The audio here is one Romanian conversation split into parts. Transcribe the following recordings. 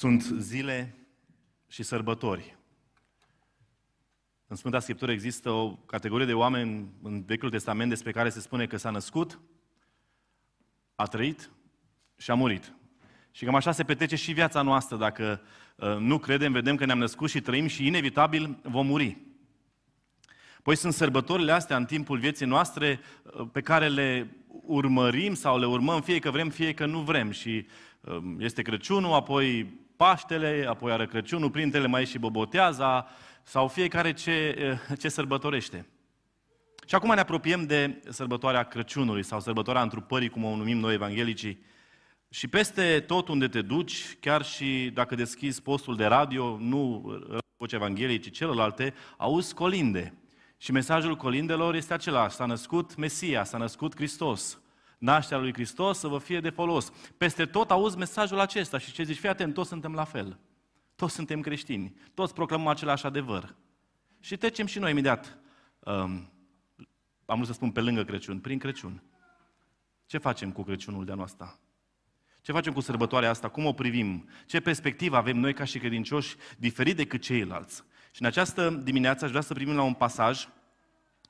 Sunt zile și sărbători. În Sfânta Scriptură există o categorie de oameni în Vechiul Testament despre care se spune că s-a născut, a trăit și a murit. Și cam așa se petrece și viața noastră. Dacă uh, nu credem, vedem că ne-am născut și trăim și inevitabil vom muri. Păi sunt sărbătorile astea în timpul vieții noastre uh, pe care le urmărim sau le urmăm fie că vrem, fie că nu vrem. Și uh, este Crăciunul, apoi Paștele, apoi are Crăciunul, printele mai și Boboteaza, sau fiecare ce, ce sărbătorește. Și acum ne apropiem de sărbătoarea Crăciunului sau sărbătoarea întrupării, cum o numim noi evanghelicii. Și peste tot unde te duci, chiar și dacă deschizi postul de radio, nu voce Evangheliei, ci celelalte, auzi colinde. Și mesajul colindelor este același. S-a născut Mesia, s-a născut Hristos. Nașterea lui Hristos să vă fie de folos. Peste tot auzi mesajul acesta și ce zici, fii atent, toți suntem la fel. Toți suntem creștini. Toți proclamăm același adevăr. Și trecem și noi imediat. Um, am vrut să spun pe lângă Crăciun, prin Crăciun. Ce facem cu Crăciunul de noastră? Ce facem cu sărbătoarea asta? Cum o privim? Ce perspectivă avem noi ca și credincioși diferit decât ceilalți? Și în această dimineață aș vrea să privim la un pasaj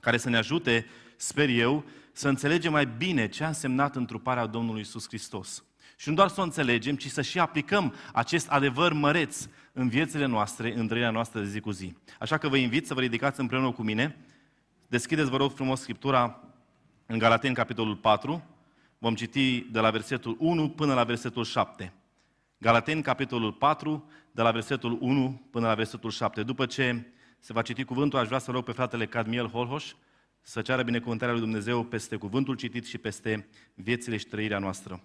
care să ne ajute, sper eu, să înțelegem mai bine ce a însemnat întruparea Domnului Isus Hristos. Și nu doar să o înțelegem, ci să și aplicăm acest adevăr măreț în viețile noastre, în trăirea noastră de zi cu zi. Așa că vă invit să vă ridicați împreună cu mine. Deschideți, vă rog frumos, Scriptura în Galateni, capitolul 4. Vom citi de la versetul 1 până la versetul 7. Galateni, capitolul 4, de la versetul 1 până la versetul 7. După ce se va citi cuvântul, aș vrea să rog pe fratele Cadmiel Holhoș să ceară binecuvântarea lui Dumnezeu peste cuvântul citit și peste viețile și trăirea noastră.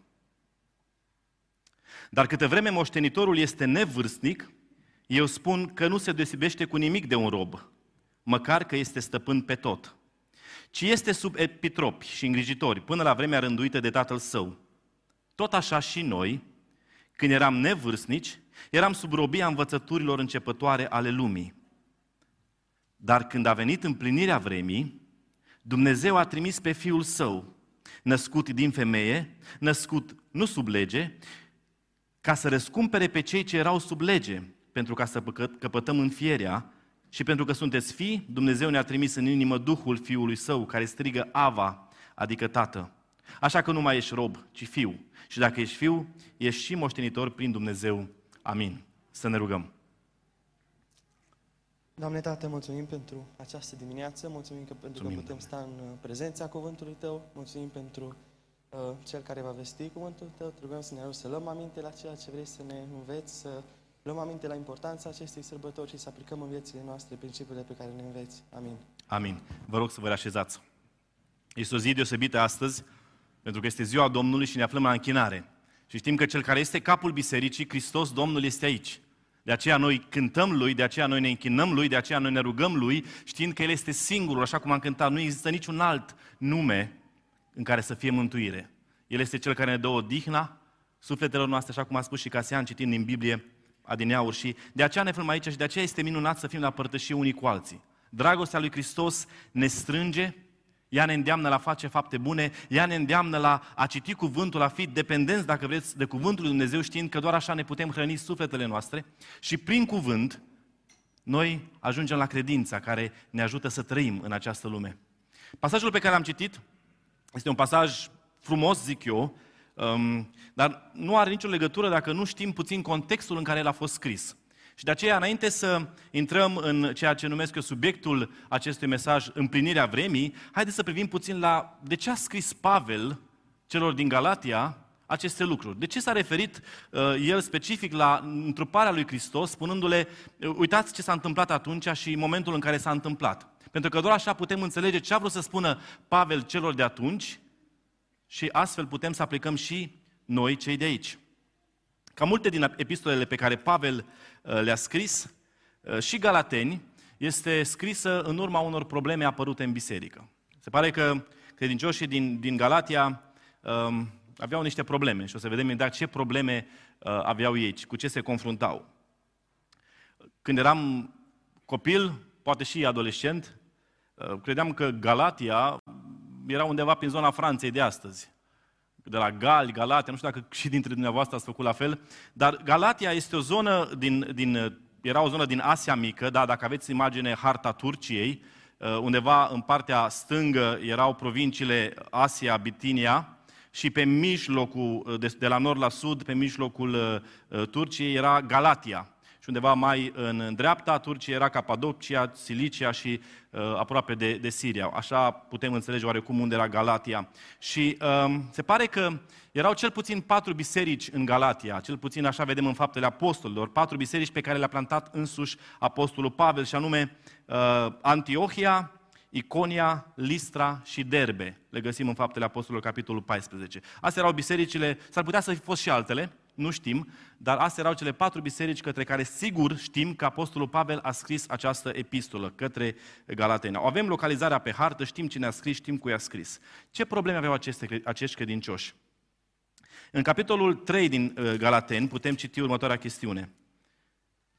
Dar câte vreme moștenitorul este nevârstnic, eu spun că nu se deosebește cu nimic de un rob, măcar că este stăpân pe tot, ci este sub epitropi și îngrijitori până la vremea rânduită de tatăl său. Tot așa și noi, când eram nevârstnici, eram sub robia învățăturilor începătoare ale lumii. Dar când a venit împlinirea vremii, Dumnezeu a trimis pe Fiul Său, născut din femeie, născut nu sub lege, ca să răscumpere pe cei ce erau sub lege, pentru ca să căpătăm înfierea și pentru că sunteți fii, Dumnezeu ne-a trimis în inimă Duhul Fiului Său, care strigă Ava, adică Tată. Așa că nu mai ești rob, ci fiu. Și dacă ești fiu, ești și moștenitor prin Dumnezeu. Amin. Să ne rugăm. Doamne Tată, mulțumim pentru această dimineață, mulțumim că pentru mulțumim, că putem sta în uh, prezența Cuvântului Tău, mulțumim pentru uh, Cel care va vesti Cuvântul Tău, te rugăm să ne ajut să luăm aminte la ceea ce vrei să ne înveți, să luăm aminte la importanța acestei sărbători și să aplicăm în viețile noastre principiile pe care ne înveți. Amin. Amin. Vă rog să vă reașezați. Este o zi deosebită astăzi, pentru că este ziua Domnului și ne aflăm la închinare. Și știm că Cel care este capul bisericii, Hristos, Domnul, este aici. De aceea noi cântăm Lui, de aceea noi ne închinăm Lui, de aceea noi ne rugăm Lui, știind că El este singurul, așa cum am cântat. Nu există niciun alt nume în care să fie mântuire. El este Cel care ne dă odihna sufletelor noastre, așa cum a spus și Casian citind din Biblie adineauri și de aceea ne aflăm aici și de aceea este minunat să fim la părtășie unii cu alții. Dragostea lui Hristos ne strânge, ea ne îndeamnă la face fapte bune, ea ne îndeamnă la a citi cuvântul, la fi dependenți, dacă vreți, de cuvântul lui Dumnezeu, știind că doar așa ne putem hrăni sufletele noastre și prin cuvânt noi ajungem la credința care ne ajută să trăim în această lume. Pasajul pe care l-am citit este un pasaj frumos, zic eu, um, dar nu are nicio legătură dacă nu știm puțin contextul în care el a fost scris. Și de aceea, înainte să intrăm în ceea ce numesc eu subiectul acestui mesaj, împlinirea vremii, haideți să privim puțin la de ce a scris Pavel celor din Galatia aceste lucruri. De ce s-a referit uh, el specific la întruparea lui Hristos, spunându-le, uh, uitați ce s-a întâmplat atunci și momentul în care s-a întâmplat. Pentru că doar așa putem înțelege ce a vrut să spună Pavel celor de atunci și astfel putem să aplicăm și noi, cei de aici. Ca multe din epistolele pe care Pavel uh, le-a scris, uh, și Galateni este scrisă în urma unor probleme apărute în biserică. Se pare că credincioșii din, din Galatia um, aveau niște probleme și o să vedem imediat ce probleme uh, aveau ei, cu ce se confruntau. Când eram copil, poate și adolescent, uh, credeam că Galatia era undeva prin zona Franței de astăzi. De la Gali, Galatia, nu știu dacă și dintre dumneavoastră ați făcut la fel, dar Galatia este o zonă din, din era o zonă din Asia Mică, da, dacă aveți imagine harta Turciei, uh, undeva în partea stângă erau provinciile Asia, Bitinia, și pe mijlocul, uh, de, de la nord la sud, pe mijlocul uh, Turciei era Galatia și undeva mai în dreapta Turciei era Capadocția, Silicia și uh, aproape de, de Siria. Așa putem înțelege oarecum unde era Galatia. Și uh, se pare că erau cel puțin patru biserici în Galatia, cel puțin așa vedem în faptele apostolilor, patru biserici pe care le-a plantat însuși apostolul Pavel, și anume uh, Antiohia, Iconia, Listra și Derbe. Le găsim în faptele apostolilor, capitolul 14. Astea erau bisericile, s-ar putea să fi fost și altele, nu știm, dar astea erau cele patru biserici către care sigur știm că Apostolul Pavel a scris această epistolă către Galateni. Avem localizarea pe hartă, știm cine a scris, știm cui a scris. Ce probleme aveau aceste, acești credincioși? În capitolul 3 din uh, Galateni putem citi următoarea chestiune.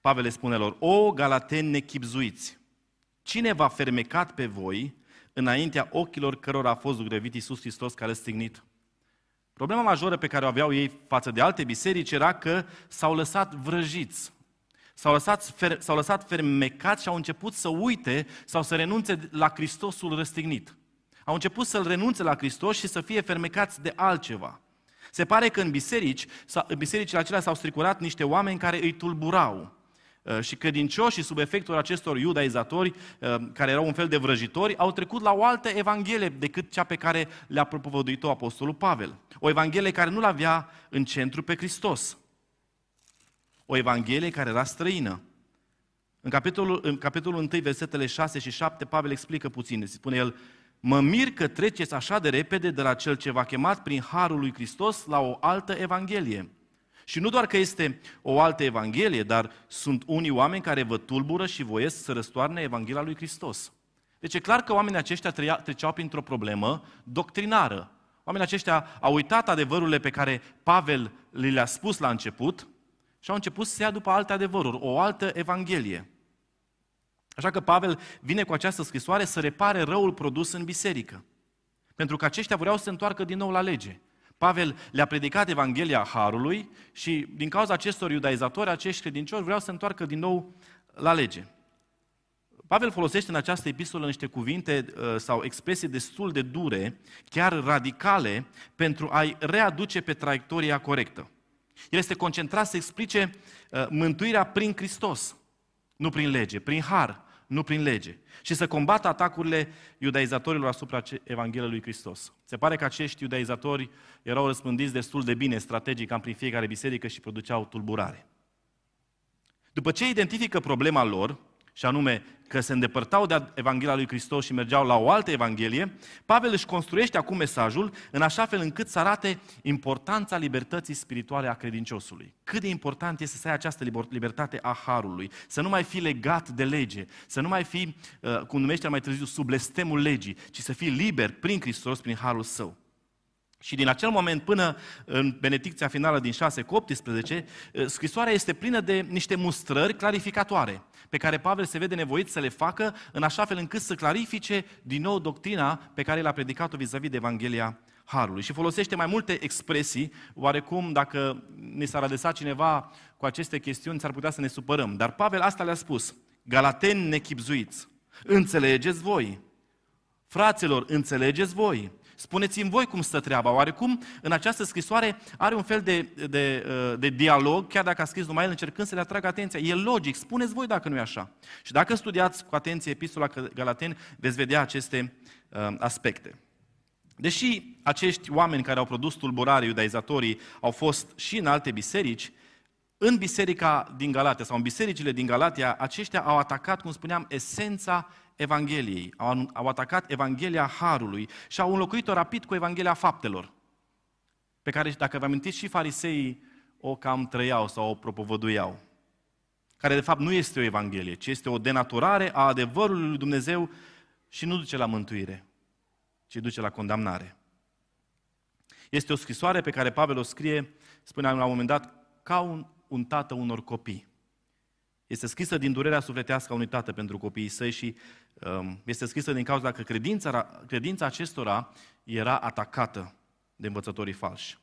Pavel le spune lor, O Galateni nechipzuiți, cine v-a fermecat pe voi înaintea ochilor cărora a fost zugrăvit Iisus Hristos care a stignit? Problema majoră pe care o aveau ei față de alte biserici era că s-au lăsat vrăjiți, s-au lăsat, fer, s-au lăsat fermecați și au început să uite sau să renunțe la Hristosul răstignit. Au început să-L renunțe la Hristos și să fie fermecați de altceva. Se pare că în biserici, în bisericile acelea s-au stricurat niște oameni care îi tulburau. Uh, și credincioșii sub efectul acestor iudaizatori, uh, care erau un fel de vrăjitori, au trecut la o altă evanghelie decât cea pe care le-a propovăduit-o Apostolul Pavel. O evanghelie care nu-l avea în centru pe Hristos. O evanghelie care era străină. În capitolul, în capitolul 1, versetele 6 și 7, Pavel explică puțin. Spune el, mă mir că treceți așa de repede de la cel ce v-a chemat prin Harul lui Hristos la o altă evanghelie și nu doar că este o altă Evanghelie, dar sunt unii oameni care vă tulbură și voiesc să răstoarne Evanghelia lui Hristos. Deci e clar că oamenii aceștia treceau printr-o problemă doctrinară. Oamenii aceștia au uitat adevărurile pe care Pavel le-a spus la început și au început să ia după alte adevăruri, o altă Evanghelie. Așa că Pavel vine cu această scrisoare să repare răul produs în biserică. Pentru că aceștia vreau să se întoarcă din nou la lege. Pavel le-a predicat Evanghelia Harului și din cauza acestor iudaizatori, acești credincioși vreau să întoarcă din nou la lege. Pavel folosește în această epistolă niște cuvinte uh, sau expresii destul de dure, chiar radicale, pentru a-i readuce pe traiectoria corectă. El este concentrat să explice uh, mântuirea prin Hristos, nu prin lege, prin har, nu prin lege. Și să combată atacurile iudaizatorilor asupra Evangheliei lui Hristos. Se pare că acești iudaizatori erau răspândiți destul de bine, strategic, cam prin fiecare biserică și produceau tulburare. După ce identifică problema lor, și anume că se îndepărtau de Evanghelia lui Hristos și mergeau la o altă Evanghelie, Pavel își construiește acum mesajul în așa fel încât să arate importanța libertății spirituale a credinciosului. Cât de important este să ai această libertate a Harului, să nu mai fi legat de lege, să nu mai fi, uh, cum numește mai târziu, sub blestemul legii, ci să fii liber prin Hristos, prin Harul Său. Și din acel moment până în benedicția finală din 6 cu 18, uh, scrisoarea este plină de niște mustrări clarificatoare pe care Pavel se vede nevoit să le facă în așa fel încât să clarifice din nou doctrina pe care l-a predicat-o vis-a-vis de Evanghelia Harului. Și folosește mai multe expresii, oarecum dacă ne s-ar adresa cineva cu aceste chestiuni, s-ar putea să ne supărăm. Dar Pavel asta le-a spus. Galateni nechipzuiți, înțelegeți voi. Fraților, înțelegeți voi Spuneți-mi voi cum stă treaba. Oarecum, în această scrisoare are un fel de, de, uh, de dialog, chiar dacă a scris numai el, încercând să le atragă atenția. E logic, spuneți voi dacă nu e așa. Și dacă studiați cu atenție epistola Galateni, veți vedea aceste uh, aspecte. Deși acești oameni care au produs tulburare, iudaizatorii, au fost și în alte biserici, în biserica din Galatia sau în bisericile din Galatia, aceștia au atacat, cum spuneam, esența Evangheliei, au, au atacat Evanghelia Harului și au înlocuit-o rapid cu Evanghelia Faptelor, pe care, dacă vă amintiți, și fariseii o cam trăiau sau o propovăduiau, care de fapt nu este o Evanghelie, ci este o denaturare a adevărului lui Dumnezeu și nu duce la mântuire, ci duce la condamnare. Este o scrisoare pe care Pavel o scrie, spunea la un moment dat, ca un, un tată unor copii. Este scrisă din durerea sufletească a unui tată pentru copiii săi și um, este scrisă din cauza că credința, credința acestora era atacată. de învățătorii falși.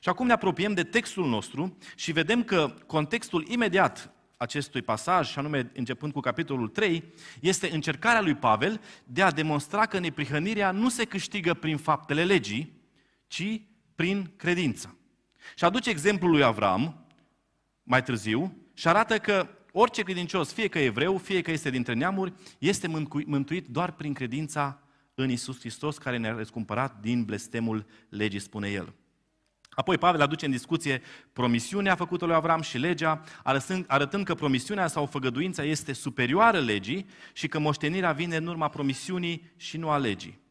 Și acum ne apropiem de textul nostru și vedem că contextul imediat acestui pasaj, și anume începând cu capitolul 3, este încercarea lui Pavel de a demonstra că neprihănirea nu se câștigă prin faptele legii, ci prin credință. Și aduce exemplul lui Avram, mai târziu, și arată că orice credincios, fie că e evreu, fie că este dintre neamuri, este mântuit doar prin credința în Isus Hristos, care ne-a răscumpărat din blestemul legii, spune el. Apoi Pavel aduce în discuție promisiunea făcută lui Avram și legea, arătând, arătând că promisiunea sau făgăduința este superioară legii și că moștenirea vine în urma promisiunii și nu a legii.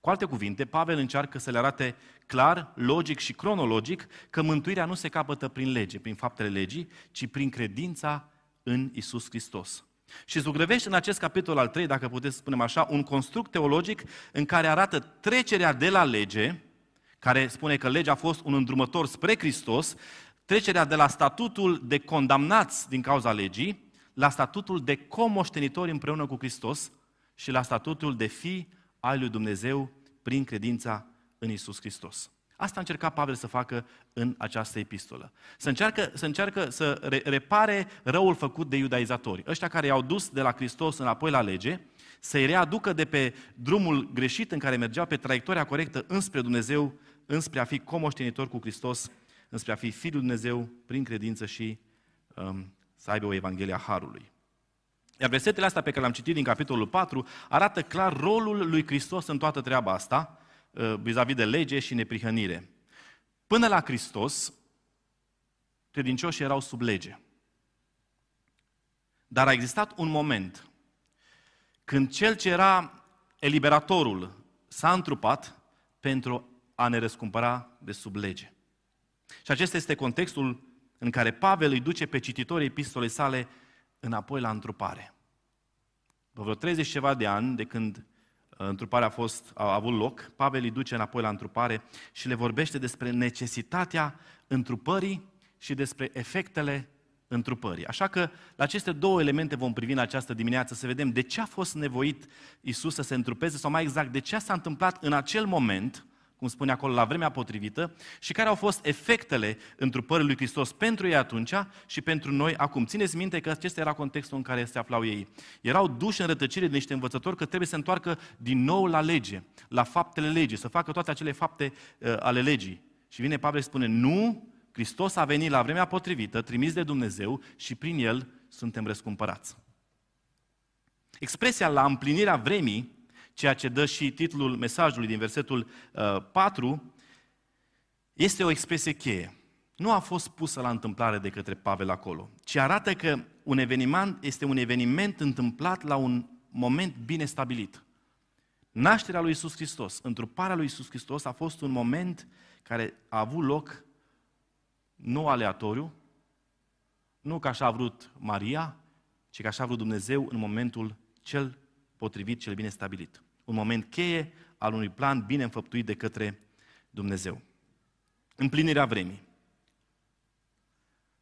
Cu alte cuvinte, Pavel încearcă să le arate clar, logic și cronologic că mântuirea nu se capătă prin lege, prin faptele legii, ci prin credința în Isus Hristos. Și zugrăvește în acest capitol al 3, dacă puteți să spunem așa, un construct teologic în care arată trecerea de la lege, care spune că legea a fost un îndrumător spre Hristos, trecerea de la statutul de condamnați din cauza legii, la statutul de comoștenitori împreună cu Hristos și la statutul de fi al lui Dumnezeu prin credința în Isus Hristos. Asta a încercat Pavel să facă în această epistolă. Să încearcă să, încearcă să repare răul făcut de iudaizatori. Ăștia care i-au dus de la Hristos înapoi la lege, să-i readucă de pe drumul greșit în care mergeau pe traiectoria corectă înspre Dumnezeu, înspre a fi comoștenitor cu Hristos, înspre a fi Fiul Dumnezeu prin credință și um, să aibă o Evanghelie a Harului. Iar versetele astea pe care le-am citit din capitolul 4 arată clar rolul lui Hristos în toată treaba asta, uh, vis-a-vis de lege și neprihănire. Până la Hristos, credincioșii erau sub lege. Dar a existat un moment când cel ce era eliberatorul s-a întrupat pentru a ne răscumpăra de sub lege. Și acesta este contextul în care Pavel îi duce pe cititorii epistolei sale înapoi la întrupare. După vreo 30 ceva de ani de când uh, întruparea a, fost, a avut loc, Pavel îi duce înapoi la întrupare și le vorbește despre necesitatea întrupării și despre efectele întrupării. Așa că la aceste două elemente vom privi în această dimineață să vedem de ce a fost nevoit Isus să se întrupeze sau mai exact de ce s-a întâmplat în acel moment cum spune acolo, la vremea potrivită și care au fost efectele întrupării lui Hristos pentru ei atunci și pentru noi acum. Țineți minte că acesta era contextul în care se aflau ei. Erau duși în rătăcire de niște învățători că trebuie să întoarcă din nou la lege, la faptele legii, să facă toate acele fapte uh, ale legii. Și vine Pavel și spune, nu, Hristos a venit la vremea potrivită, trimis de Dumnezeu și prin El suntem răscumpărați. Expresia la împlinirea vremii ceea ce dă și titlul mesajului din versetul 4, uh, este o expresie cheie. Nu a fost pusă la întâmplare de către Pavel acolo, ci arată că un eveniment este un eveniment întâmplat la un moment bine stabilit. Nașterea lui Isus Hristos, întruparea lui Isus Hristos a fost un moment care a avut loc nu aleatoriu, nu ca așa a vrut Maria, ci ca așa a vrut Dumnezeu în momentul cel potrivit, cel bine stabilit. Un moment cheie al unui plan bine înfăptuit de către Dumnezeu. Împlinirea vremii.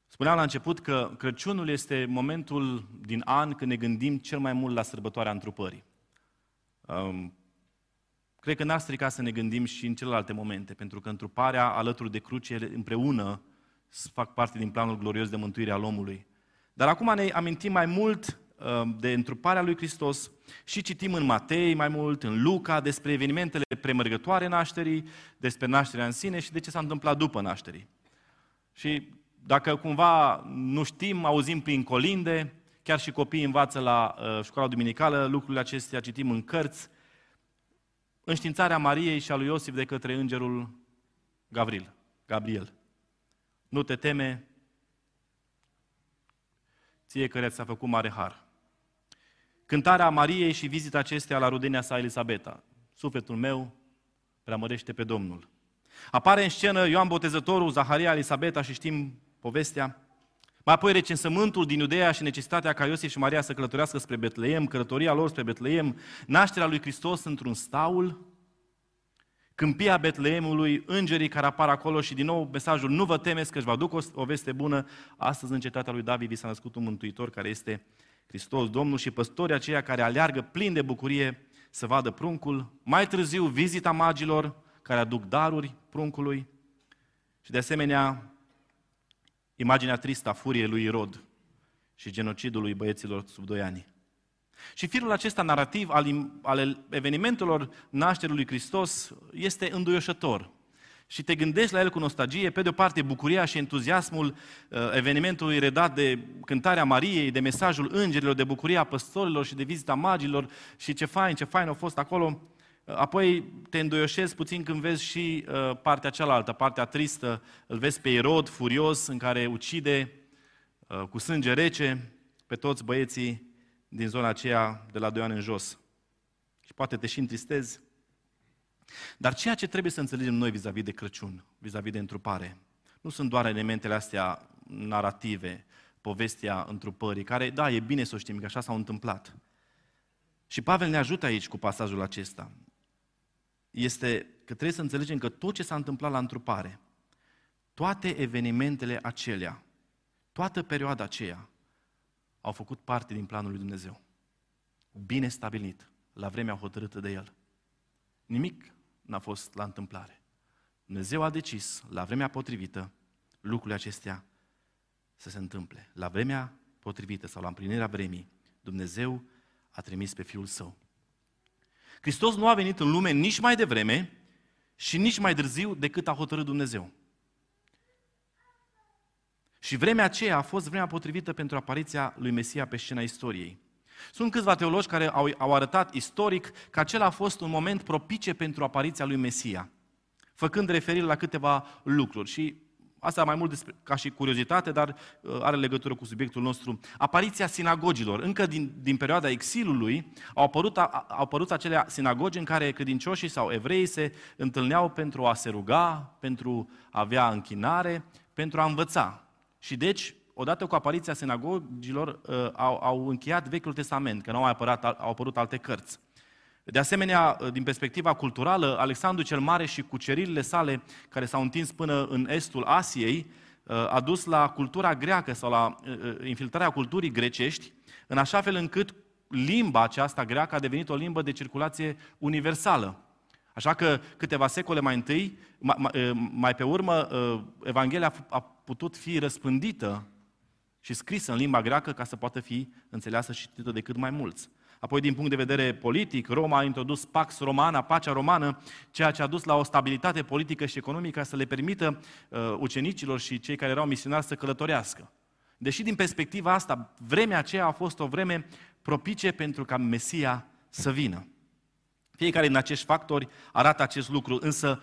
Spuneam la început că Crăciunul este momentul din an când ne gândim cel mai mult la sărbătoarea întrupării. Um, cred că n-ar strica să ne gândim și în celelalte momente, pentru că întruparea alături de cruce împreună fac parte din planul glorios de mântuire al omului. Dar acum ne amintim mai mult Um, de întruparea lui Hristos și citim în Matei mai mult, în Luca, despre evenimentele premergătoare nașterii, despre nașterea în sine și de ce s-a întâmplat după nașterii. Și dacă cumva nu știm, auzim prin colinde, chiar și copiii învață la uh, școala duminicală lucrurile acestea, citim în cărți, înștiințarea Mariei și a lui Iosif de către îngerul Gabriel. Gabriel. Nu te teme, ție care ți-a făcut mare har. Cântarea Mariei și vizita acestea la rudenia sa Elisabeta. Sufletul meu preamărește pe Domnul. Apare în scenă Ioan Botezătorul, Zaharia, Elisabeta și știm povestea. Mai apoi recensământul din Iudeea și necesitatea ca Iosif și Maria să călătorească spre Betleem, călătoria lor spre Betleem, nașterea lui Hristos într-un staul, câmpia Betleemului, îngerii care apar acolo și din nou mesajul nu vă temeți că își vă aduc o, o veste bună, astăzi în cetatea lui David vi s-a născut un mântuitor care este Hristos Domnul și păstorii aceia care aleargă plin de bucurie să vadă pruncul. Mai târziu, vizita magilor, care aduc daruri pruncului și de asemenea imaginea tristă a furiei lui Irod și genocidului băieților sub 2 ani. Și firul acesta narrativ al, al evenimentelor nașterii lui Hristos este înduioșător. Și te gândești la el cu nostalgie, pe de o parte bucuria și entuziasmul uh, evenimentului redat de cântarea Mariei, de mesajul îngerilor, de bucuria păstorilor și de vizita magilor și ce fain, ce fain au fost acolo. Uh, apoi te îndoioșezi puțin când vezi și uh, partea cealaltă, partea tristă, îl vezi pe Irod furios în care ucide uh, cu sânge rece pe toți băieții din zona aceea de la doi ani în jos. Și poate te și întristezi. Dar ceea ce trebuie să înțelegem noi vis-a-vis de Crăciun, vis-a-vis de întrupare, nu sunt doar elementele astea narrative, povestea întrupării, care, da, e bine să o știm că așa s-au întâmplat. Și Pavel ne ajută aici cu pasajul acesta. Este că trebuie să înțelegem că tot ce s-a întâmplat la întrupare, toate evenimentele acelea, toată perioada aceea, au făcut parte din planul lui Dumnezeu. Bine stabilit, la vremea hotărâtă de El. Nimic n-a fost la întâmplare. Dumnezeu a decis, la vremea potrivită, lucrurile acestea să se întâmple. La vremea potrivită sau la împlinirea vremii, Dumnezeu a trimis pe Fiul Său. Hristos nu a venit în lume nici mai devreme și nici mai târziu decât a hotărât Dumnezeu. Și vremea aceea a fost vremea potrivită pentru apariția lui Mesia pe scena istoriei. Sunt câțiva teologi care au, au arătat istoric că acela a fost un moment propice pentru apariția lui Mesia, făcând referire la câteva lucruri. Și asta mai mult despre, ca și curiozitate, dar uh, are legătură cu subiectul nostru. Apariția sinagogilor. Încă din, din perioada exilului au apărut, a, au apărut acele sinagogi în care credincioșii sau evrei se întâlneau pentru a se ruga, pentru a avea închinare, pentru a învăța. Și deci, odată cu apariția sinagogilor, uh, au, au încheiat Vechiul Testament, că nu au, apărat, au apărut alte cărți. De asemenea, uh, din perspectiva culturală, Alexandru cel Mare și cuceririle sale, care s-au întins până în estul Asiei, uh, a dus la cultura greacă sau la infiltrarea culturii grecești, în așa fel încât limba aceasta greacă a devenit o limbă de circulație universală. Așa că câteva secole mai întâi, mai, pe urmă, Evanghelia a putut fi răspândită și scrisă în limba greacă ca să poată fi înțeleasă și citită de cât mai mulți. Apoi, din punct de vedere politic, Roma a introdus Pax Romana, pacea romană, ceea ce a dus la o stabilitate politică și economică să le permită uh, ucenicilor și cei care erau misionari să călătorească. Deși din perspectiva asta, vremea aceea a fost o vreme propice pentru ca Mesia să vină. Fiecare din acești factori arată acest lucru, însă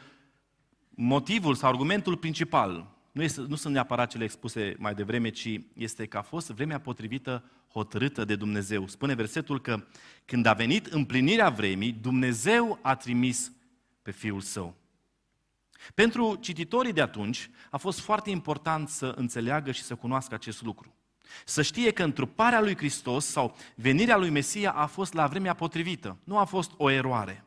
motivul sau argumentul principal nu, este, nu sunt neapărat cele expuse mai devreme, ci este că a fost vremea potrivită hotărâtă de Dumnezeu. Spune versetul că când a venit împlinirea vremii, Dumnezeu a trimis pe Fiul Său. Pentru cititorii de atunci a fost foarte important să înțeleagă și să cunoască acest lucru. Să știe că întruparea lui Hristos sau venirea lui Mesia a fost la vremea potrivită, nu a fost o eroare.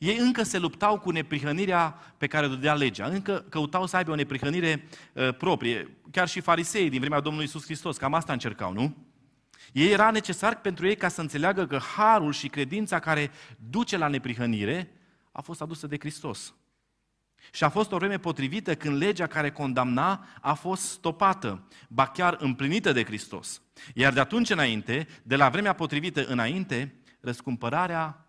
Ei încă se luptau cu neprihănirea pe care o dădea legea, încă căutau să aibă o neprihănire uh, proprie. Chiar și farisei din vremea Domnului Isus Hristos, cam asta încercau, nu? Ei era necesar pentru ei ca să înțeleagă că harul și credința care duce la neprihănire a fost adusă de Hristos. Și a fost o vreme potrivită când legea care condamna a fost stopată, ba chiar împlinită de Hristos. Iar de atunci înainte, de la vremea potrivită înainte, răscumpărarea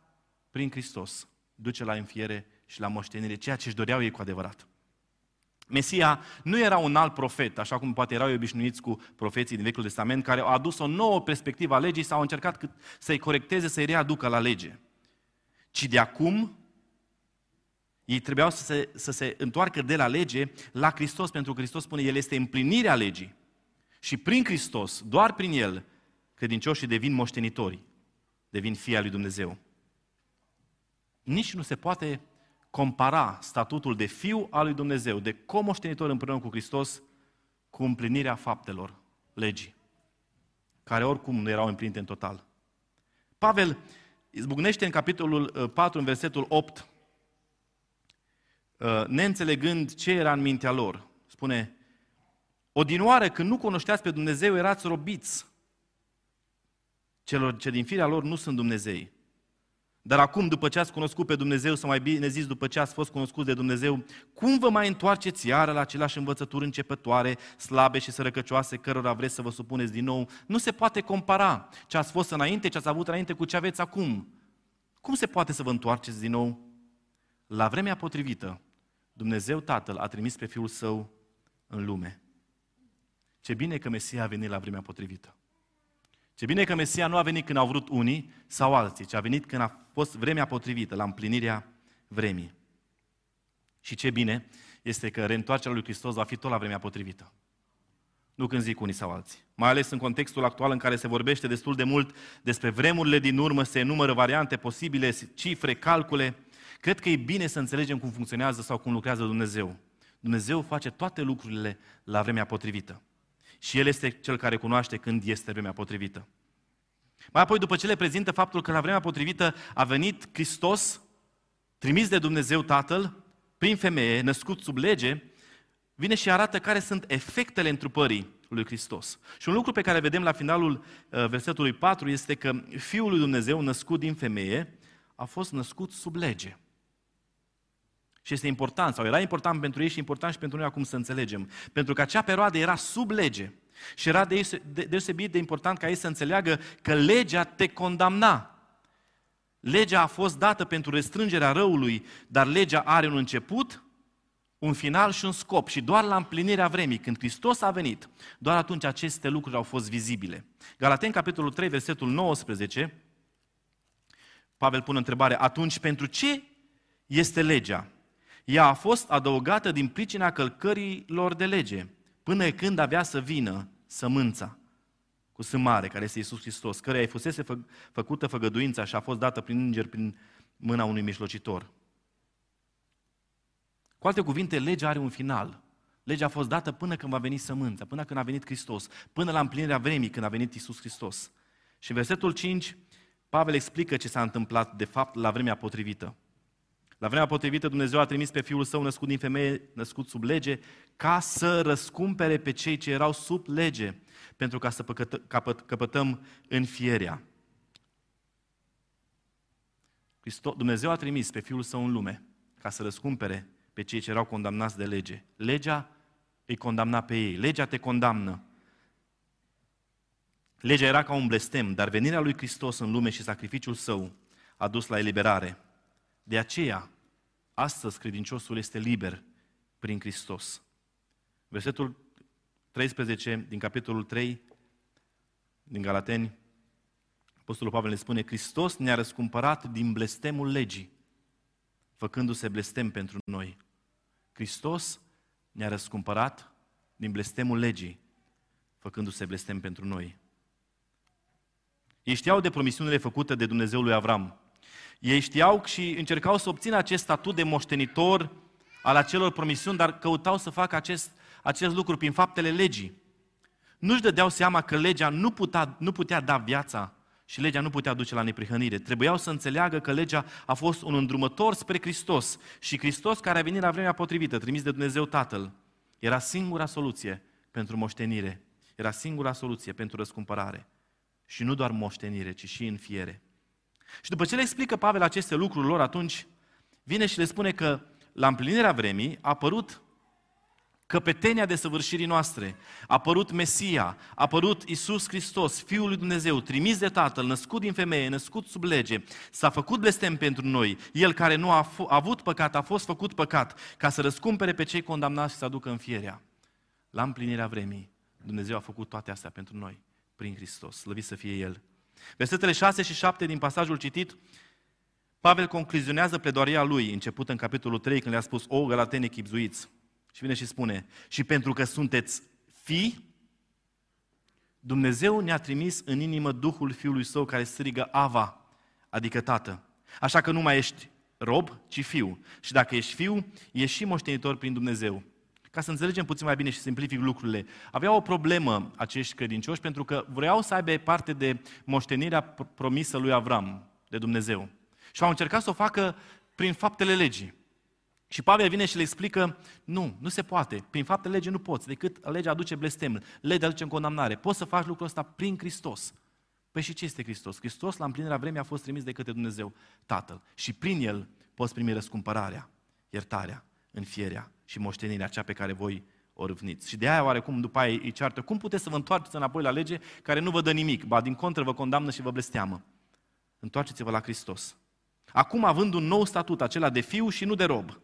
prin Hristos duce la înfiere și la moștenire, ceea ce își doreau ei cu adevărat. Mesia nu era un alt profet, așa cum poate erau obișnuiți cu profeții din Vechiul Testament, care au adus o nouă perspectivă a legii sau au încercat să-i corecteze, să-i readucă la lege. Ci de acum, ei trebuiau să se, să se întoarcă de la lege la Hristos, pentru că Hristos spune, El este împlinirea legii. Și prin Hristos, doar prin El, credincioșii devin moștenitori, devin fii al lui Dumnezeu nici nu se poate compara statutul de fiu al lui Dumnezeu, de comoștenitor împreună cu Hristos, cu împlinirea faptelor legii, care oricum nu erau împlinite în total. Pavel izbucnește în capitolul 4, uh, în versetul 8, uh, neînțelegând ce era în mintea lor. Spune, odinoară când nu cunoșteați pe Dumnezeu, erați robiți celor ce din firea lor nu sunt Dumnezei. Dar acum, după ce ați cunoscut pe Dumnezeu, sau mai bine zis, după ce ați fost cunoscut de Dumnezeu, cum vă mai întoarceți iară la aceleași învățături începătoare, slabe și sărăcăcioase, cărora vreți să vă supuneți din nou? Nu se poate compara ce ați fost înainte, ce ați avut înainte cu ce aveți acum. Cum se poate să vă întoarceți din nou? La vremea potrivită, Dumnezeu Tatăl a trimis pe Fiul Său în lume. Ce bine că Mesia a venit la vremea potrivită. Ce bine că Mesia nu a venit când au vrut unii sau alții, ci a venit când a fost vremea potrivită, la împlinirea vremii. Și ce bine este că reîntoarcerea lui Hristos va fi tot la vremea potrivită. Nu când zic unii sau alții. Mai ales în contextul actual în care se vorbește destul de mult despre vremurile din urmă, se numără variante posibile, cifre, calcule. Cred că e bine să înțelegem cum funcționează sau cum lucrează Dumnezeu. Dumnezeu face toate lucrurile la vremea potrivită. Și El este Cel care cunoaște când este vremea potrivită. Mai apoi, după ce le prezintă faptul că la vremea potrivită a venit Hristos, trimis de Dumnezeu Tatăl, prin femeie, născut sub lege, vine și arată care sunt efectele întrupării lui Hristos. Și un lucru pe care vedem la finalul uh, versetului 4 este că Fiul lui Dumnezeu, născut din femeie, a fost născut sub lege. Și este important, sau era important pentru ei și important și pentru noi acum să înțelegem. Pentru că acea perioadă era sub lege. Și era deosebit de important ca ei să înțeleagă că legea te condamna. Legea a fost dată pentru restrângerea răului, dar legea are un început, un final și un scop. Și doar la împlinirea vremii, când Hristos a venit, doar atunci aceste lucruri au fost vizibile. Galaten, capitolul 3, versetul 19, Pavel pune întrebare, atunci pentru ce este legea? Ea a fost adăugată din pricina călcărilor de lege, până când avea să vină sămânța cu sâmare, care este Iisus Hristos, care îi fusese fă, făcută făgăduința și a fost dată prin înger prin mâna unui mijlocitor. Cu alte cuvinte, legea are un final. Legea a fost dată până când va veni sămânța, până când a venit Hristos, până la împlinirea vremii când a venit Iisus Hristos. Și în versetul 5, Pavel explică ce s-a întâmplat de fapt la vremea potrivită. La vremea potrivită Dumnezeu a trimis pe Fiul Său născut din femeie, născut sub lege, ca să răscumpere pe cei ce erau sub lege, pentru ca să păcătă, capăt, căpătăm înfierea. Hristos, Dumnezeu a trimis pe Fiul Său în lume ca să răscumpere pe cei ce erau condamnați de lege. Legea îi condamna pe ei. Legea te condamnă. Legea era ca un blestem, dar venirea lui Hristos în lume și sacrificiul său a dus la eliberare. De aceea, astăzi credinciosul este liber prin Hristos. Versetul 13 din capitolul 3 din Galateni, Apostolul Pavel ne spune, Hristos ne-a răscumpărat din blestemul legii, făcându-se blestem pentru noi. Hristos ne-a răscumpărat din blestemul legii, făcându-se blestem pentru noi. Ei știau de promisiunile făcute de Dumnezeu lui Avram. Ei știau și încercau să obțină acest statut de moștenitor al acelor promisiuni, dar căutau să facă acest, acest lucru prin faptele legii. Nu-și dădeau seama că legea nu putea, nu putea da viața și legea nu putea duce la neprihănire. Trebuiau să înțeleagă că legea a fost un îndrumător spre Hristos și Hristos care a venit la vremea potrivită, trimis de Dumnezeu Tatăl, era singura soluție pentru moștenire. Era singura soluție pentru răscumpărare. Și nu doar moștenire, ci și înfiere. Și după ce le explică Pavel aceste lucruri lor, atunci vine și le spune că la împlinirea vremii a apărut căpetenia de săvârșirii noastre, a apărut Mesia, a apărut Isus Hristos, Fiul lui Dumnezeu, trimis de Tatăl, născut din femeie, născut sub lege, s-a făcut blestem pentru noi, El care nu a, f- a avut păcat, a fost făcut păcat, ca să răscumpere pe cei condamnați și să aducă înfierea. La împlinirea vremii, Dumnezeu a făcut toate astea pentru noi, prin Hristos, slăvit să fie El. Versetele 6 și 7 din pasajul citit, Pavel concluzionează pledoaria lui, început în capitolul 3, când le-a spus, o, galateni chipzuiți. Și vine și spune, și pentru că sunteți fii, Dumnezeu ne-a trimis în inimă Duhul Fiului Său care strigă Ava, adică Tată. Așa că nu mai ești rob, ci fiu. Și dacă ești fiu, ești și moștenitor prin Dumnezeu. Ca să înțelegem puțin mai bine și simplific lucrurile, aveau o problemă acești credincioși pentru că vreau să aibă parte de moștenirea promisă lui Avram, de Dumnezeu. Și au încercat să o facă prin faptele legii. Și Pavel vine și le explică, nu, nu se poate. Prin faptele legii nu poți, decât legea aduce blestem, legea aduce în condamnare. Poți să faci lucrul ăsta prin Hristos. Păi și ce este Hristos? Hristos, la împlinirea vremii, a fost trimis de către Dumnezeu Tatăl. Și prin El poți primi răscumpărarea, iertarea, înfierea și moștenirea, cea pe care voi o râvniți. Și de aia oarecum după aia îi ceartă, cum puteți să vă întoarceți înapoi la lege care nu vă dă nimic, ba din contră vă condamnă și vă blesteamă. Întoarceți-vă la Hristos. Acum având un nou statut, acela de fiu și nu de rob,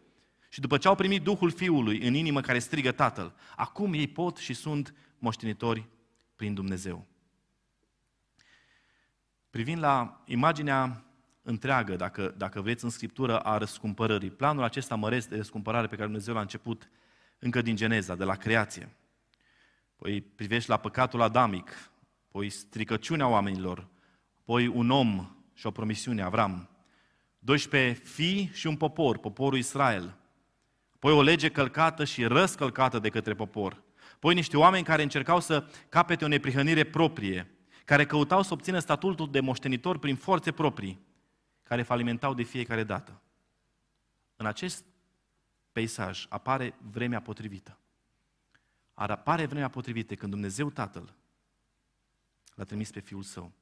și după ce au primit Duhul Fiului în inimă care strigă Tatăl, acum ei pot și sunt moștenitori prin Dumnezeu. Privind la imaginea întreagă, dacă, dacă vreți, în Scriptură a răscumpărării, planul acesta măresc de răscumpărare pe care Dumnezeu l-a început încă din Geneza, de la creație. Păi privești la păcatul adamic, păi stricăciunea oamenilor, păi un om și o promisiune, Avram, 12 fii și un popor, poporul Israel, Păi o lege călcată și răscălcată de către popor. Păi niște oameni care încercau să capete o neprihănire proprie, care căutau să obțină statutul de moștenitor prin forțe proprii, care falimentau de fiecare dată. În acest peisaj apare vremea potrivită. Ar apare vremea potrivită când Dumnezeu Tatăl l-a trimis pe Fiul Său.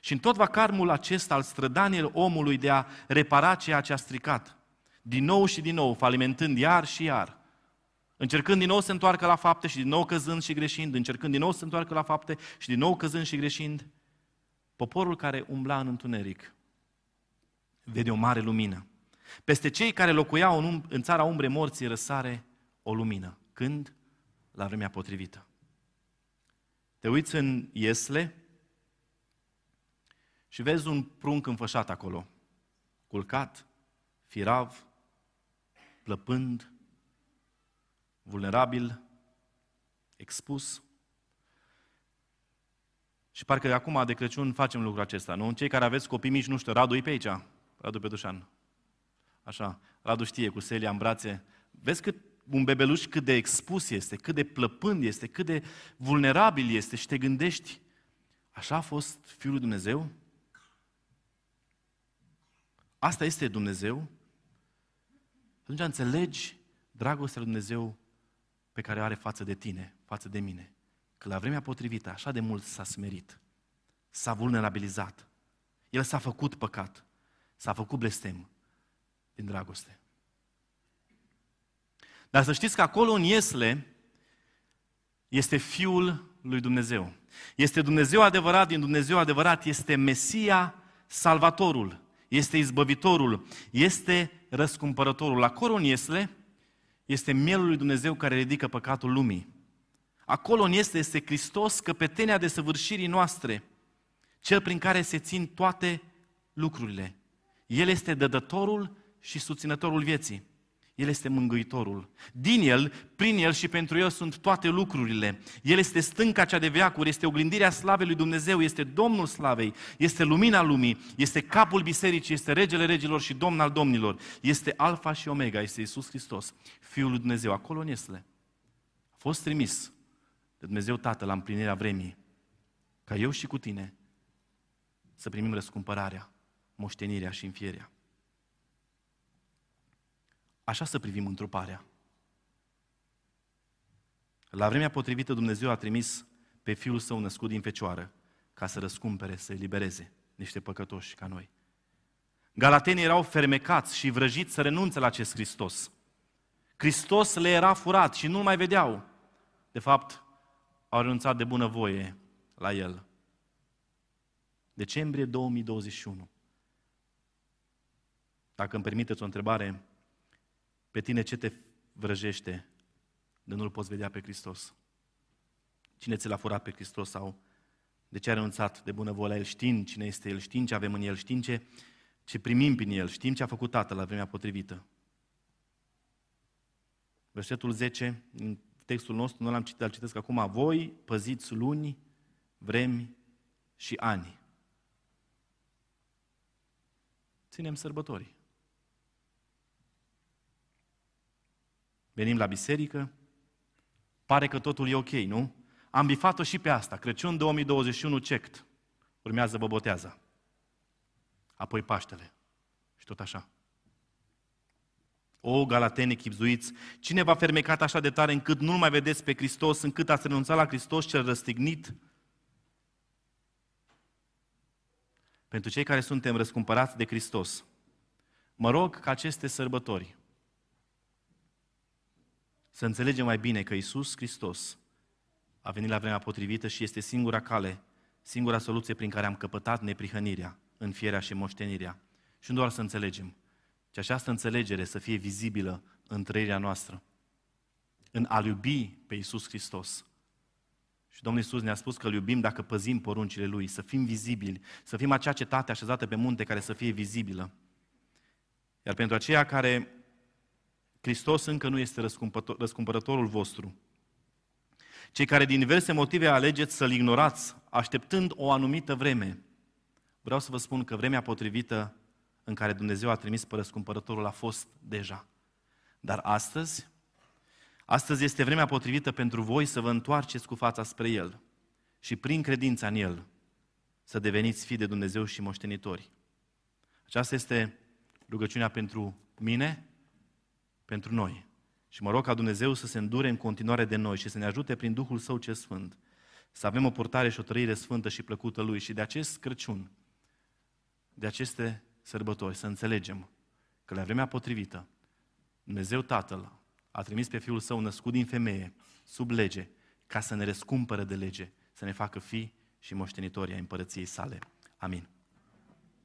Și în tot vacarmul acesta al strădaniei omului de a repara ceea ce a stricat, din nou și din nou, falimentând iar și iar, încercând din nou să se întoarcă la fapte și din nou căzând și greșind, încercând din nou să se întoarcă la fapte și din nou căzând și greșind, poporul care umbla în întuneric vede o mare lumină. Peste cei care locuiau în, um- în țara umbre morții răsare o lumină. Când? La vremea potrivită. Te uiți în Iesle și vezi un prunc înfășat acolo, culcat, firav, plăpând, vulnerabil, expus. Și parcă acum de Crăciun facem lucrul acesta, nu? Cei care aveți copii mici, nu știu, Radu e pe aici, Radu Pedușan. Așa, Radu știe, cu Celia în brațe. Vezi cât un bebeluș cât de expus este, cât de plăpând este, cât de vulnerabil este și te gândești, așa a fost Fiul lui Dumnezeu? Asta este Dumnezeu? Atunci înțelegi dragostea lui Dumnezeu pe care o are față de tine, față de mine. Că la vremea potrivită așa de mult s-a smerit, s-a vulnerabilizat. El s-a făcut păcat, s-a făcut blestem din dragoste. Dar să știți că acolo în Iesle este Fiul lui Dumnezeu. Este Dumnezeu adevărat din Dumnezeu adevărat, este Mesia, Salvatorul, este Izbăvitorul, este Răscumpărătorul. Acolo în Iesle este mielul lui Dumnezeu care ridică păcatul lumii. Acolo în Iesle este Hristos, căpetenia de săvârșirii noastre, cel prin care se țin toate lucrurile. El este dădătorul și susținătorul vieții. El este mângâitorul. Din El, prin El și pentru El sunt toate lucrurile. El este stânca cea de veacuri, este oglindirea slavei lui Dumnezeu, este Domnul slavei, este lumina lumii, este capul bisericii, este regele regilor și domn al domnilor. Este alfa și omega, este Isus Hristos, Fiul lui Dumnezeu, acolo în Iesle. A fost trimis de Dumnezeu Tatăl la împlinirea vremii, ca eu și cu tine să primim răscumpărarea, moștenirea și înfierea. Așa să privim întruparea. La vremea potrivită Dumnezeu a trimis pe Fiul Său născut din Fecioară ca să răscumpere, să elibereze niște păcătoși ca noi. Galatenii erau fermecați și vrăjiți să renunțe la acest Hristos. Hristos le era furat și nu-L mai vedeau. De fapt, au renunțat de bunăvoie la El. Decembrie 2021. Dacă îmi permiteți o întrebare, pe tine ce te vrăjește de nu-L poți vedea pe Hristos? Cine ți l-a furat pe Hristos sau de ce a renunțat de bunăvoie El? Știm cine este El, știm ce avem în El, știm ce, ce primim prin El, știm ce a făcut Tatăl la vremea potrivită. Versetul 10, în textul nostru, nu l-am citit, îl citesc acum. Voi păziți luni, vremi și ani. Ținem sărbătorii. Venim la biserică, pare că totul e ok, nu? Am bifat-o și pe asta. Crăciun 2021 cect. Urmează botează. Apoi Paștele. Și tot așa. O, galateni chipzuiți, cine v-a fermecat așa de tare încât nu mai vedeți pe Hristos, încât ați renunțat la Hristos cel răstignit? pentru cei care suntem răscumpărați de Hristos, mă rog ca aceste sărbători să înțelegem mai bine că Isus Hristos a venit la vremea potrivită și este singura cale, singura soluție prin care am căpătat neprihănirea, înfierea și moștenirea. Și nu doar să înțelegem, ci această înțelegere să fie vizibilă în trăirea noastră, în a iubi pe Isus Hristos. Și Domnul Iisus ne-a spus că îl iubim dacă păzim poruncile Lui, să fim vizibili, să fim acea cetate așezată pe munte care să fie vizibilă. Iar pentru aceia care Hristos încă nu este răscumpărătorul vostru, cei care din diverse motive alegeți să-L ignorați, așteptând o anumită vreme, vreau să vă spun că vremea potrivită în care Dumnezeu a trimis pe răscumpărătorul a fost deja. Dar astăzi, astăzi este vremea potrivită pentru voi să vă întoarceți cu fața spre El și prin credința în El să deveniți fii de Dumnezeu și moștenitori. Aceasta este rugăciunea pentru mine, pentru noi. Și mă rog ca Dumnezeu să se îndure în continuare de noi și să ne ajute prin Duhul Său ce Sfânt să avem o purtare și o trăire sfântă și plăcută Lui și de acest Crăciun, de aceste sărbători, să înțelegem că la vremea potrivită Dumnezeu Tatăl a trimis pe Fiul Său născut din femeie, sub lege, ca să ne răscumpără de lege, să ne facă fi și moștenitori ai împărăției sale. Amin.